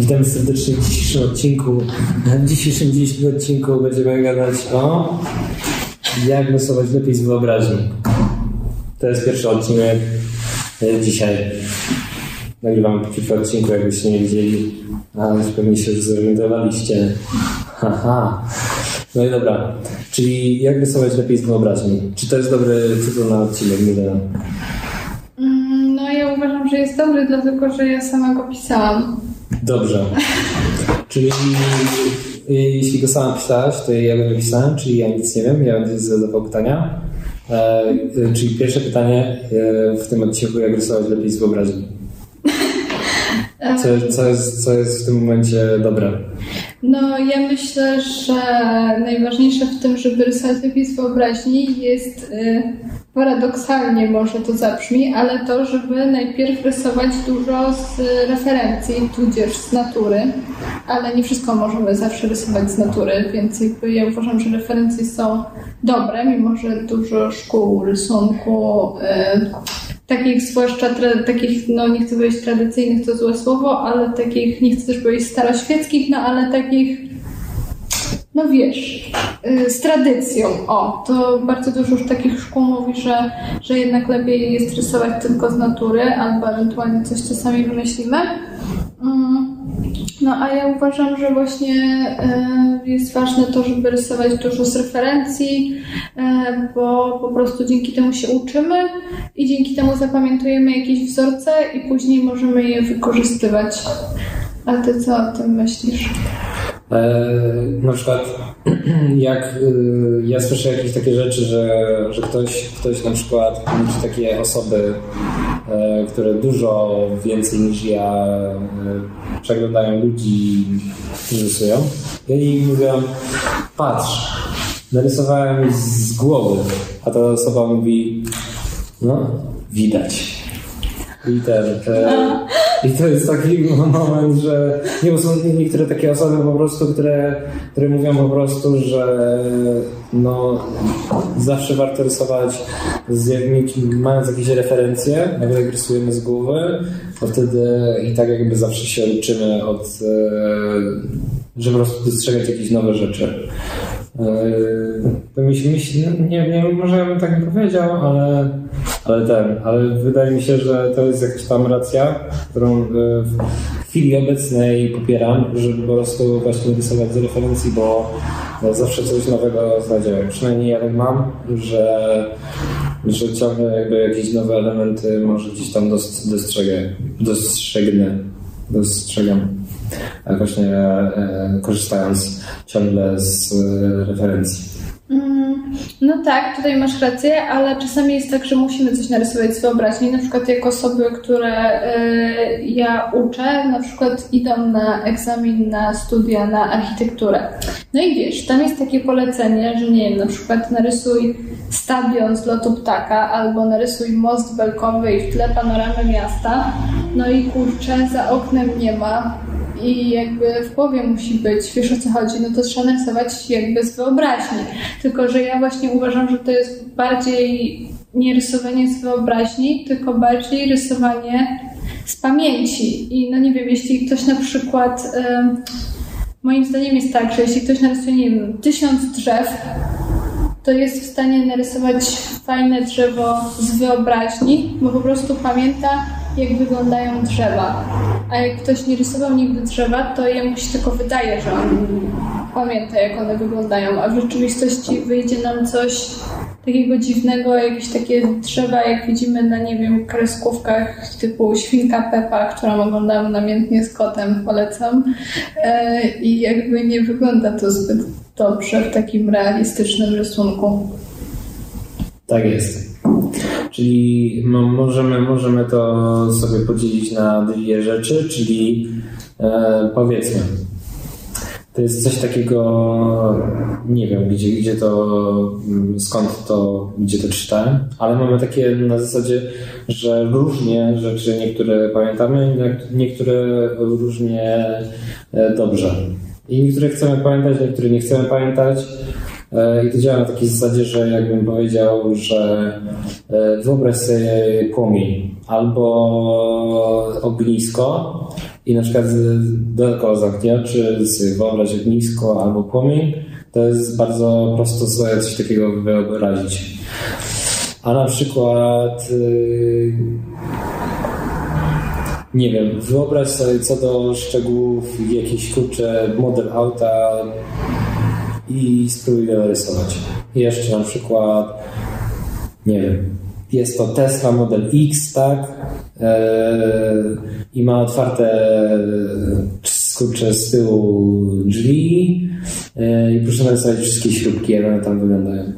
Witam serdecznie w dzisiejszym odcinku. W dzisiejszym dzisiejszym odcinku będziemy gadać o jak rysować lepiej z wyobraźni. To jest pierwszy odcinek e, dzisiaj. Nagrywamy po pierwszym odcinku, jakbyście nie widzieli, ale pewnie się już zorientowaliście. Haha. No i dobra. Czyli jak rysować lepiej z wyobraźni? Czy to jest dobry tytuł na odcinek, Milena? Mm, No ja uważam, że jest dobry, dlatego że ja sama go pisałam. Dobrze. Czyli y, jeśli go sama pisałaś, to ja go nie pisałem, czyli ja nic nie wiem, ja będę zadawał pytania. E, y, czyli pierwsze pytanie e, w tym odcinku, jak rysować lepiej z wyobraźni. Co, co, jest, co jest w tym momencie dobre? No ja myślę, że najważniejsze w tym, żeby rysować lepiej z wyobraźni jest y, paradoksalnie może to zabrzmi, ale to, żeby najpierw rysować dużo z referencji, tudzież z natury, ale nie wszystko możemy zawsze rysować z natury, więc jakby ja uważam, że referencje są dobre, mimo że dużo szkół rysunku y, takich zwłaszcza takich, no nie chcę powiedzieć tradycyjnych, to złe słowo, ale takich, nie chcę też powiedzieć staroświeckich, no ale takich, no wiesz, y, z tradycją, o, to bardzo dużo już takich szkół mówi, że, że jednak lepiej jest rysować tylko z natury, albo ewentualnie coś czasami wymyślimy. Mm. No a ja uważam, że właśnie e, jest ważne to, żeby rysować dużo z referencji, e, bo po prostu dzięki temu się uczymy i dzięki temu zapamiętujemy jakieś wzorce i później możemy je wykorzystywać. A ty co o tym myślisz? E, na przykład jak ja słyszę jakieś takie rzeczy, że, że ktoś, ktoś na przykład, czy takie osoby, które dużo więcej niż ja przeglądają ludzi, rysują, i oni mi mówią, patrz, narysowałem z głowy, a ta osoba mówi, no, widać. I ten, e, i to jest taki moment, że nie, są niektóre takie osoby po prostu, które, które mówią po prostu, że no, zawsze warto rysować z, mając jakieś referencje, jak rysujemy z głowy, to wtedy i tak jakby zawsze się uczymy od, e, że po prostu dostrzegać jakieś nowe rzeczy. To mi się, mi się no, nie, nie, może ja bym tak nie powiedział, ale, ale ten, ale wydaje mi się, że to jest jakaś tam racja, którą chwili obecnej popieram, żeby po prostu właśnie rysować z referencji, bo zawsze coś nowego znajdziemy. Przynajmniej ja tak mam, że, że ciągle jakby jakieś nowe elementy może gdzieś tam dostrzegę, dostrzegnę, dostrzegam właśnie e, korzystając ciągle z e, referencji. No tak, tutaj masz rację, ale czasami jest tak, że musimy coś narysować z wyobraźni. Na przykład jak osoby, które y, ja uczę, na przykład idą na egzamin na studia na architekturę. No i wiesz, tam jest takie polecenie, że nie wiem, na przykład narysuj stadion z lotu ptaka albo narysuj most belkowy i w tle panoramę miasta. No i kurczę, za oknem nie ma i jakby w głowie musi być, wiesz o co chodzi, no to trzeba narysować jakby z wyobraźni. Tylko, że ja właśnie uważam, że to jest bardziej nie rysowanie z wyobraźni, tylko bardziej rysowanie z pamięci. I no nie wiem, jeśli ktoś na przykład, moim zdaniem jest tak, że jeśli ktoś narysuje, nie wiem, tysiąc drzew, to jest w stanie narysować fajne drzewo z wyobraźni, bo po prostu pamięta, jak wyglądają drzewa. A jak ktoś nie rysował nigdy drzewa, to jemu się tylko wydaje, że on pamięta, jak one wyglądają, a w rzeczywistości wyjdzie nam coś takiego dziwnego, jakieś takie drzewa, jak widzimy na, nie wiem, kreskówkach typu Świnka Pepa, którą oglądam namiętnie z kotem, polecam. E, I jakby nie wygląda to zbyt dobrze w takim realistycznym rysunku. Tak jest. Czyli możemy, możemy to sobie podzielić na dwie rzeczy, czyli e, powiedzmy, to jest coś takiego, nie wiem gdzie, gdzie to, skąd to, gdzie to czytałem, ale mamy takie na zasadzie, że różnie rzeczy niektóre pamiętamy, niektóre różnie e, dobrze. I niektóre chcemy pamiętać, niektóre nie chcemy pamiętać. E, I to działa na takiej zasadzie, że jakbym powiedział, że e, wyobraź sobie płomień albo ognisko i na przykład dookoła zamknie oczy, sobie wyobraź ognisko albo płomień, to jest bardzo prosto sobie coś takiego wyobrazić. A na przykład yy, nie wiem, wyobraź sobie co do szczegółów jakiś kurczę model auta i spróbuj go narysować. Jeszcze na przykład nie wiem, jest to Tesla Model X, tak? Eee, I ma otwarte skurcze z tyłu drzwi eee, i proszę narysować wszystkie śrubki, jak one tam wyglądają.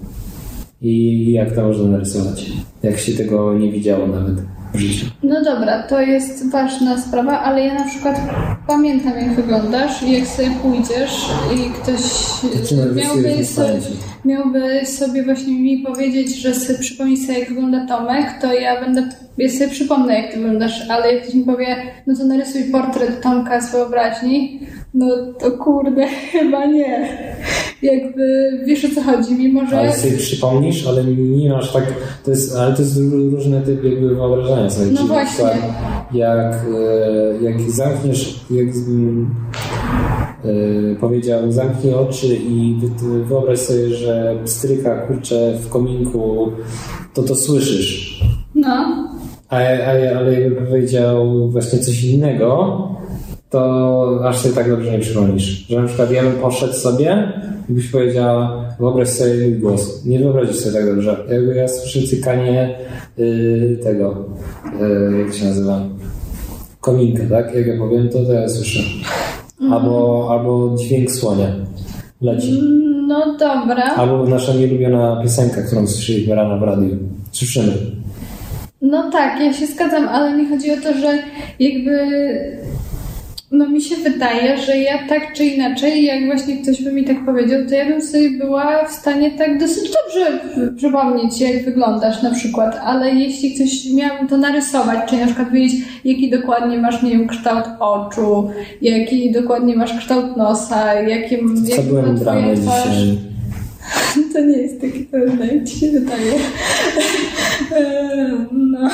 I jak to można narysować? Jak się tego nie widziało nawet w życiu. No dobra, to jest ważna sprawa, ale ja na przykład pamiętam jak wyglądasz i jak sobie pójdziesz i ktoś miałby sobie, miałby sobie właśnie mi powiedzieć, że sobie przypomni sobie jak wygląda Tomek, to ja będę, ja sobie przypomnę jak ty wyglądasz, ale jak ktoś mi powie, no to narysuj portret Tomka z wyobraźni, no to kurde, chyba nie. Jakby wiesz o co chodzi, mimo że... Ale sobie przypomnisz, ale nie masz tak, to jest, ale to jest różny typ jakby wyobrażenia sobie. No właśnie. Jak, e, jak zamkniesz, jak yy, powiedział, zamknij oczy i wyobraź sobie, że stryka kurczę w kominku, to to słyszysz. No. A, a, ale jakby powiedział właśnie coś innego, to aż sobie tak dobrze nie przypomnisz. Że na przykład ja bym poszedł sobie i byś powiedziała, wyobraź sobie mój głos. Nie wyobrazisz sobie tak dobrze. Jakby ja słyszę cykanie yy, tego, yy, jak się nazywa, kominka, tak? Jak ja powiem, to to ja słyszę. Mhm. Albo, albo dźwięk słonia leci. No dobra. Albo nasza nielubiona piosenka, którą słyszeliśmy rano w radiu. Słyszymy. No tak, ja się zgadzam, ale mi chodzi o to, że jakby no mi się wydaje, że ja tak czy inaczej, jak właśnie ktoś by mi tak powiedział, to ja bym sobie była w stanie tak dosyć dobrze przypomnieć, jak wyglądasz na przykład, ale jeśli ktoś miałbym to narysować, czy na przykład wiedzieć, jaki dokładnie masz, nie wiem, kształt oczu, jaki dokładnie masz kształt nosa, jakim, Co byłem twoja twarz. Dzisiaj. To nie jest takie pewne, jak ci się wydaje. No.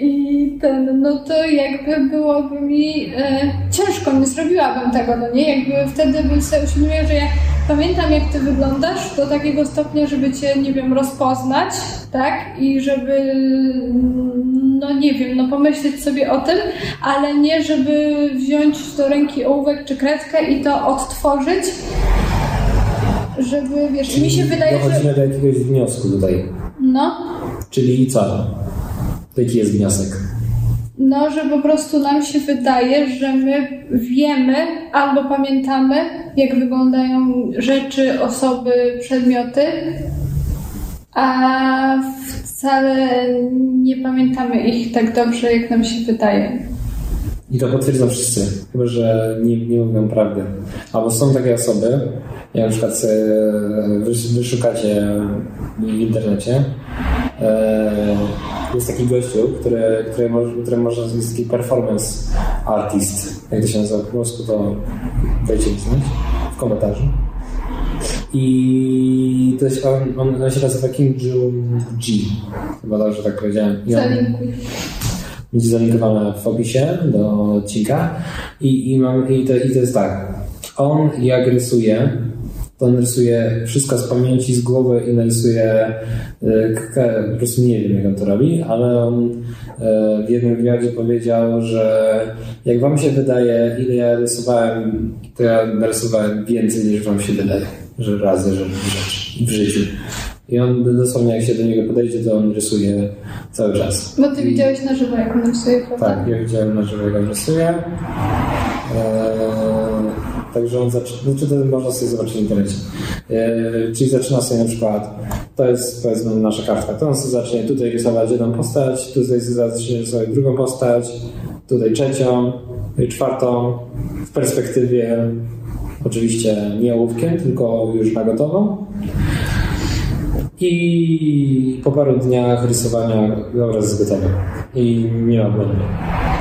I ten, no to jakby byłoby mi e, ciężko, nie zrobiłabym tego, no nie? Jakby wtedy bym sobie uświadomiła, że ja pamiętam jak ty wyglądasz do takiego stopnia, żeby cię, nie wiem, rozpoznać, tak? I żeby, no nie wiem, no pomyśleć sobie o tym, ale nie żeby wziąć do ręki ołówek czy kredkę i to odtworzyć, żeby, wiesz, Czyli mi się wydaje, dochodzimy że... do jakiegoś wniosku tutaj. No. Czyli co? Jaki jest wniosek? No, że po prostu nam się wydaje, że my wiemy albo pamiętamy, jak wyglądają rzeczy, osoby, przedmioty, a wcale nie pamiętamy ich tak dobrze, jak nam się wydaje. I to potwierdzą wszyscy, chyba że nie, nie mówią prawdy. Albo są takie osoby, jak na przykład wyszukacie w internecie, e, jest taki gościu, który, który, który można, jest taki performance artist, jak to się nazywa po polsku, to dajcie mi znać w komentarzu. I to jest, on, on, on się nazywa Kim Jong-G, chyba dobrze tak powiedziałem. Zalinkuj. Będzie zalinkowane w opisie do odcinka. I, i, mam, i, to, i to jest tak. On jak rysuje, to on rysuje wszystko z pamięci, z głowy i narysuje e, po prostu nie wiem jak on to robi, ale on e, w jednym wywiadzie powiedział, że jak wam się wydaje, ile ja rysowałem, to ja narysowałem więcej niż wam się wydaje, że razy, że w życiu. I on dosłownie jak się do niego podejdzie, to on rysuje cały czas. Bo ty widziałeś na żywo, jak on rysuje, prawda? Tak, ja widziałem na żywo, jak on rysuje. Eee, Także on zaczyna, znaczy to można sobie zobaczyć w internecie. E, czyli zaczyna sobie na przykład, to jest powiedzmy nasza kartka, to on sobie zacznie tutaj rysować jedną postać, tutaj zacznie rysować drugą postać, tutaj trzecią, czwartą, w perspektywie oczywiście nie ołówkiem, tylko już na gotowo. I po paru dniach rysowania obraz jest gotowy. I nie ma błędu.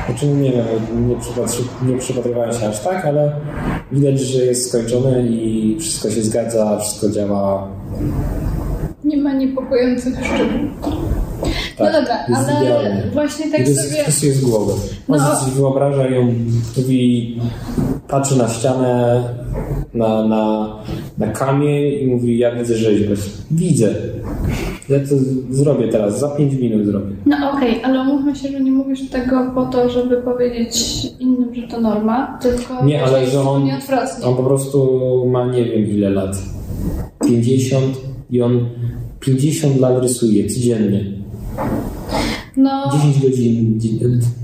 Znaczy nie wiem, nie, przypatrzy, nie przypatrywałem się aż tak, ale widać, że jest skończone i wszystko się zgadza, wszystko działa. Nie ma niepokojących szczegółów. Tak, no dobra, ale idealnie. właśnie tak jest sobie... kwestia z głowy. On No. sobie wyobraża ją, mówi, patrzy na ścianę, na, na, na kamień i mówi, ja widzę rzeźbę. Widzę. Ja to zrobię teraz, za 5 minut zrobię. No okej, ale umówmy się, że nie mówisz tego po to, żeby powiedzieć innym, że to norma, tylko Nie, ale że on-. On po prostu ma nie wiem ile lat. 50 i on 50 lat rysuje codziennie. No 10 godzin, dzie-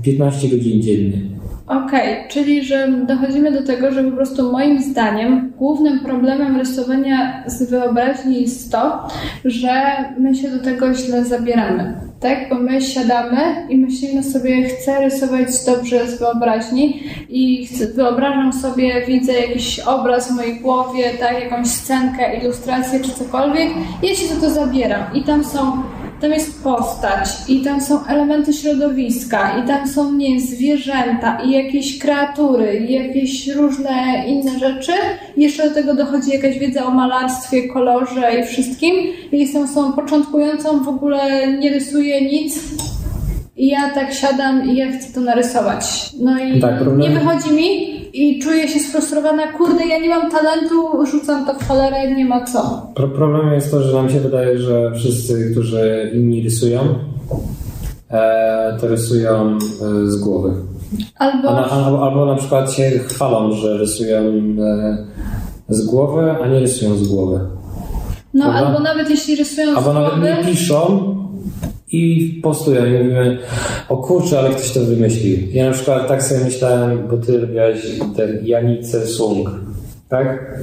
15 godzin dziennie. Okej, czyli że dochodzimy do tego, że po prostu moim zdaniem głównym problemem rysowania z wyobraźni jest to, że my się do tego źle zabieramy. Tak, bo my siadamy i myślimy sobie, chcę rysować dobrze z wyobraźni i wyobrażam sobie, widzę jakiś obraz w mojej głowie, tak, jakąś scenkę, ilustrację czy cokolwiek, ja się za to zabieram i tam są tam jest postać i tam są elementy środowiska i tam są, nie zwierzęta i jakieś kreatury i jakieś różne inne rzeczy. Jeszcze do tego dochodzi jakaś wiedza o malarstwie, kolorze i wszystkim. I jestem osobą początkującą, w ogóle nie rysuję nic. I ja tak siadam i ja chcę to narysować. No i Tak, problem- nie wychodzi mi i czuję się sfrustrowana. Kurde, ja nie mam talentu, rzucam to w cholerę, nie ma co. Pro- Problemem jest to, że nam się wydaje, że wszyscy, którzy inni rysują, e, to rysują e, z głowy. Albo... A na, albo, albo na przykład się chwalą, że rysują e, z głowy, a nie rysują z głowy. No, Prawda? albo nawet jeśli rysują z Albo nawet głowy, nie piszą i postują i mówimy, o kurczę, ale ktoś to wymyślił. Ja na przykład tak sobie myślałem, bo ty robiłaś ten Janice Sung, tak?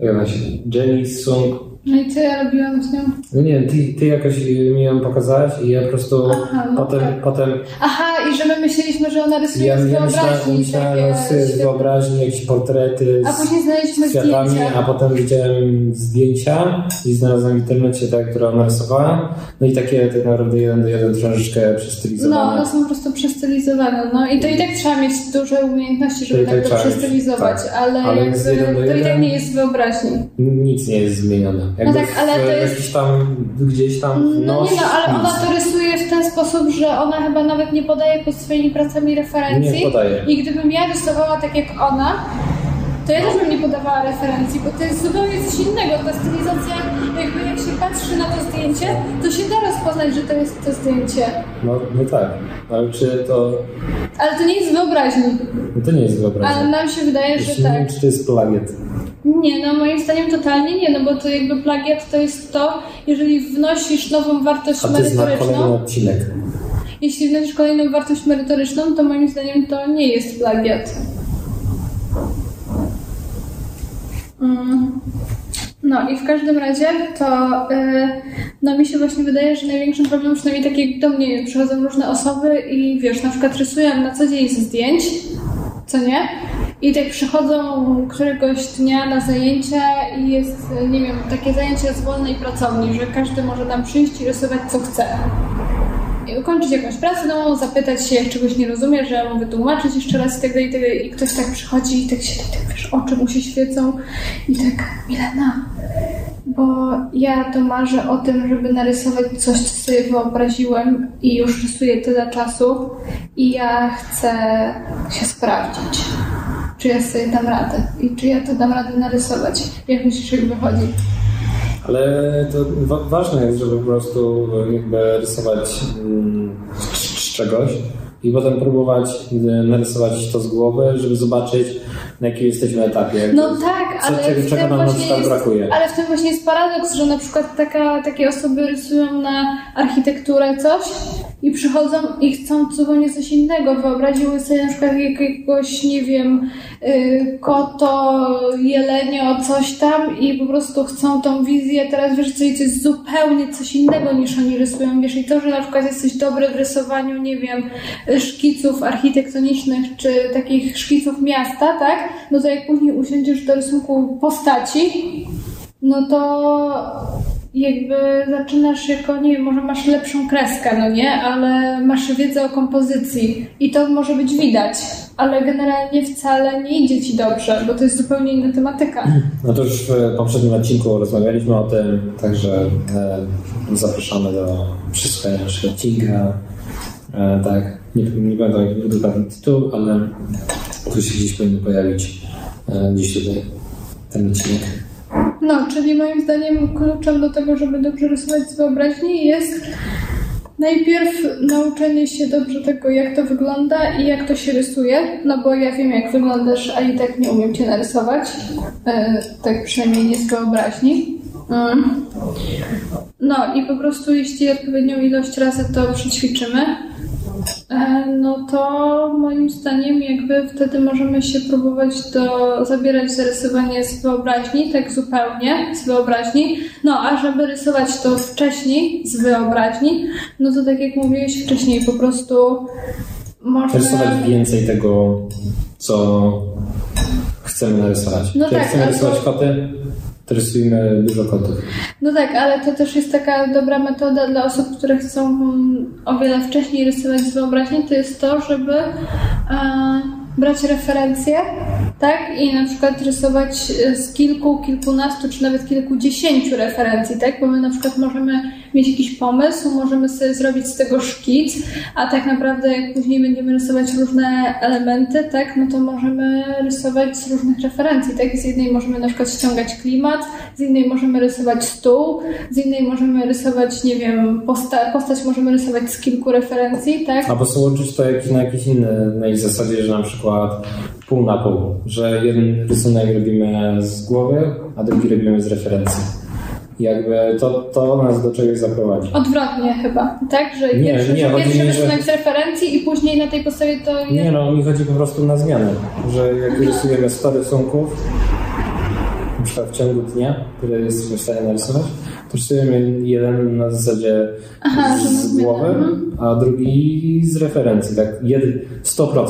Jak ona się... Jenny Sung. no i co ja robiłam z nią? No nie ty, ty jakoś mi ją pokazałaś i ja po prostu Aha, no potem, tak. potem Aha, i że my myśleliśmy, że ona rysuje ja, z ja myślałem, wyobraźni. myślałem sobie z świetne- wyobraźni, jakieś portrety A z, później znaleźliśmy kwiatami, zdjęcia. a potem widziałem zdjęcia i znalazłem w internecie te, które ona rysowała. No i takie tak naprawdę jeden do jeden troszeczkę No, przestylizowane. one są po prostu przestylizowane. No i to i tak trzeba mieć duże umiejętności, żeby To tak, tak to przestylizować, tak. ale, Ale jakby z jeden to i tak nie jest wyobraźni. Nic nie jest zmienione. Jakby tak, ale w, to jest- tam, gdzieś tam No nie wnosi no, ale ona to rysuje w ten sposób, że ona chyba nawet nie podaje pod swoimi pracami referencji. Nie podaje. I gdybym ja rysowała tak jak ona, to ja też bym nie podawała referencji, bo to jest zupełnie coś innego. Ta stylizacja, jakby jak się patrzy na to zdjęcie, to się da rozpoznać, że to jest to zdjęcie. No, no tak, ale czy to... Ale to nie jest wyobraźni. No to nie jest wyobraźnia. Ale nam się wydaje, Jeszcze że nie tak. wiem, czy to jest plagiat. Nie, no moim zdaniem totalnie nie, no bo to jakby plagiat to jest to, jeżeli wnosisz nową wartość A to jest na kolejny merytoryczną, odcinek. jeśli wnosisz kolejną wartość merytoryczną, to moim zdaniem to nie jest plagiat. Mm. No i w każdym razie to y, no mi się właśnie wydaje, że największym problemem, przynajmniej tak jak do mnie przychodzą różne osoby i wiesz, na przykład rysują na co dzień ze zdjęć, co nie? I tak przychodzą któregoś dnia na zajęcia i jest, nie wiem, takie zajęcia z wolnej pracowni, że każdy może tam przyjść i rysować co chce. I ukończyć jakąś pracę domową, zapytać się, jak czegoś nie rozumie, że ja mu wytłumaczyć jeszcze raz i tak dalej, i tak dalej. I ktoś tak przychodzi i tak się, tak wiesz, oczy mu się świecą i tak, Milena, bo ja to marzę o tym, żeby narysować coś, co sobie wyobraziłem i już rysuję tyle czasu i ja chcę się sprawdzić, czy ja sobie dam radę i czy ja to dam radę narysować. Jak myślisz, jak wychodzi? Ale to wa- ważne jest, żeby po prostu jakby rysować mm, z, czegoś i potem próbować y, narysować to z głowy, żeby zobaczyć na jakim jesteśmy etapie. No tak, Co- ale czego- w czego nam właśnie jest, brakuje? Ale w tym właśnie jest paradoks, że na przykład taka, takie osoby rysują na architekturę coś i przychodzą i chcą zupełnie coś innego. Wyobraziły sobie na przykład jakiegoś, nie wiem, y, koto, jelenio, coś tam i po prostu chcą tą wizję teraz, wiesz, co i to jest zupełnie coś innego niż oni rysują, wiesz, i to, że na przykład jesteś dobry w rysowaniu, nie wiem, szkiców architektonicznych czy takich szkiców miasta, tak? No to jak później usiądziesz do rysunku postaci, no to jakby zaczynasz jako, nie wiem, może masz lepszą kreskę, no nie, ale masz wiedzę o kompozycji i to może być widać, ale generalnie wcale nie idzie ci dobrze, bo to jest zupełnie inna tematyka. No to już w poprzednim odcinku rozmawialiśmy o tym, także e, zapraszamy do przesłuchania naszego odcinka. E, tak, nie, nie pamiętam jaki był tytuł, ale tu się gdzieś powinien pojawić e, gdzieś tutaj ten odcinek. No, czyli moim zdaniem kluczem do tego, żeby dobrze rysować z wyobraźni jest najpierw nauczenie się dobrze tego, jak to wygląda i jak to się rysuje, no bo ja wiem, jak wyglądasz, a i tak nie umiem cię narysować, e, tak przynajmniej nie z wyobraźni. Mm. No i po prostu jeśli odpowiednią ilość razy to przećwiczymy, no to moim zdaniem jakby wtedy możemy się próbować do, zabierać za rysowanie z wyobraźni, tak zupełnie z wyobraźni. No a żeby rysować to wcześniej z wyobraźni, no to tak jak mówiłeś wcześniej, po prostu można... Rysować więcej tego, co chcemy narysować. No Czyli tak, chcemy albo- rysować koty, to rysujmy dużo kotów. No tak, ale to też jest taka dobra metoda dla osób, które chcą o wiele wcześniej rysować z wyobraźni, to jest to, żeby e, brać referencje, tak? I na przykład rysować z kilku, kilkunastu, czy nawet kilkudziesięciu referencji, tak? Bo my na przykład możemy mieć jakiś pomysł, możemy sobie zrobić z tego szkic, a tak naprawdę jak później będziemy rysować różne elementy, tak? No to możemy rysować z różnych referencji, tak? Z jednej możemy na przykład ściągać klimat, z innej możemy rysować stół, z innej możemy rysować, nie wiem, posta- postać możemy rysować z kilku referencji, tak? Albo sobie łączyć to na jakiejś innej zasadzie, że na przykład pół na pół, że jeden rysunek robimy z głowy, a drugi robimy z referencji. Jakby to, to nas do czegoś zaprowadzi. Odwrotnie chyba, tak? Że Nie, pierwszy, nie, że pierwszy że- rysunek z referencji i później na tej podstawie to Nie no, mi chodzi po prostu na zmianę, że jak rysujemy 100 rysunków, na przykład w ciągu dnia, które jesteśmy w stanie narysować, to rysujemy jeden na zasadzie Aha, że z głowy, mhm. a drugi z referencji, tak jed- 100%.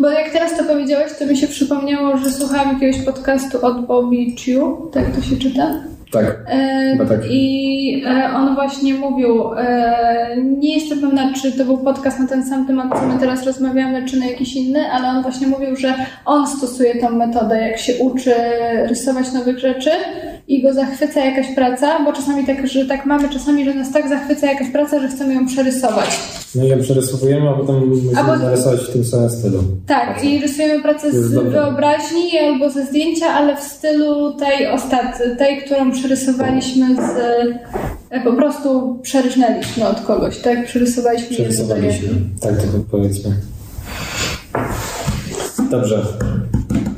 Bo jak teraz to powiedziałeś, to mi się przypomniało, że słuchałam jakiegoś podcastu od Bobby Chiu, tak to się czyta? Tak. E, tak. I e, on właśnie mówił, e, nie jestem pewna, czy to był podcast na ten sam temat, co my teraz rozmawiamy, czy na jakiś inny, ale on właśnie mówił, że on stosuje tą metodę, jak się uczy rysować nowych rzeczy i go zachwyca jakaś praca, bo czasami tak, że tak mamy, czasami, że nas tak zachwyca jakaś praca, że chcemy ją przerysować. No i ją przerysowujemy, a potem musimy Albo- narysować w tym samym stylu. Tak, i rysujemy pracę z wyobraźni albo ze zdjęcia, ale w stylu tej ostatniej, tej, którą przerysowaliśmy z... e, Po prostu przerżnęliśmy od kogoś, tak? Przerysowaliśmy. Przerysowaliśmy. Tak to powiedzmy. Dobrze.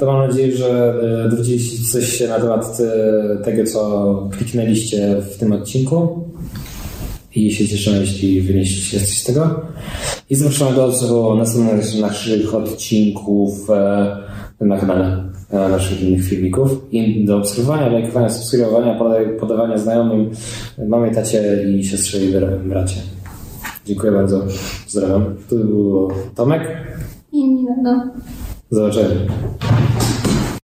To mam nadzieję, że e, dowiedzieliście coś się na temat e, tego, co kliknęliście w tym odcinku. I się cieszymy, jeśli wynieśliście coś z tego. I zapraszamy do odsłuchu następnych naszych odcinków e, na kanale naszych innych filmików. I do obserwowania, lajkowania, subskrybowania, poda- podawania znajomym, mamie, tacie i siostrze i bra- bracie. Dziękuję bardzo. Pozdrawiam. Tu był Tomek. I no. Zobaczenia.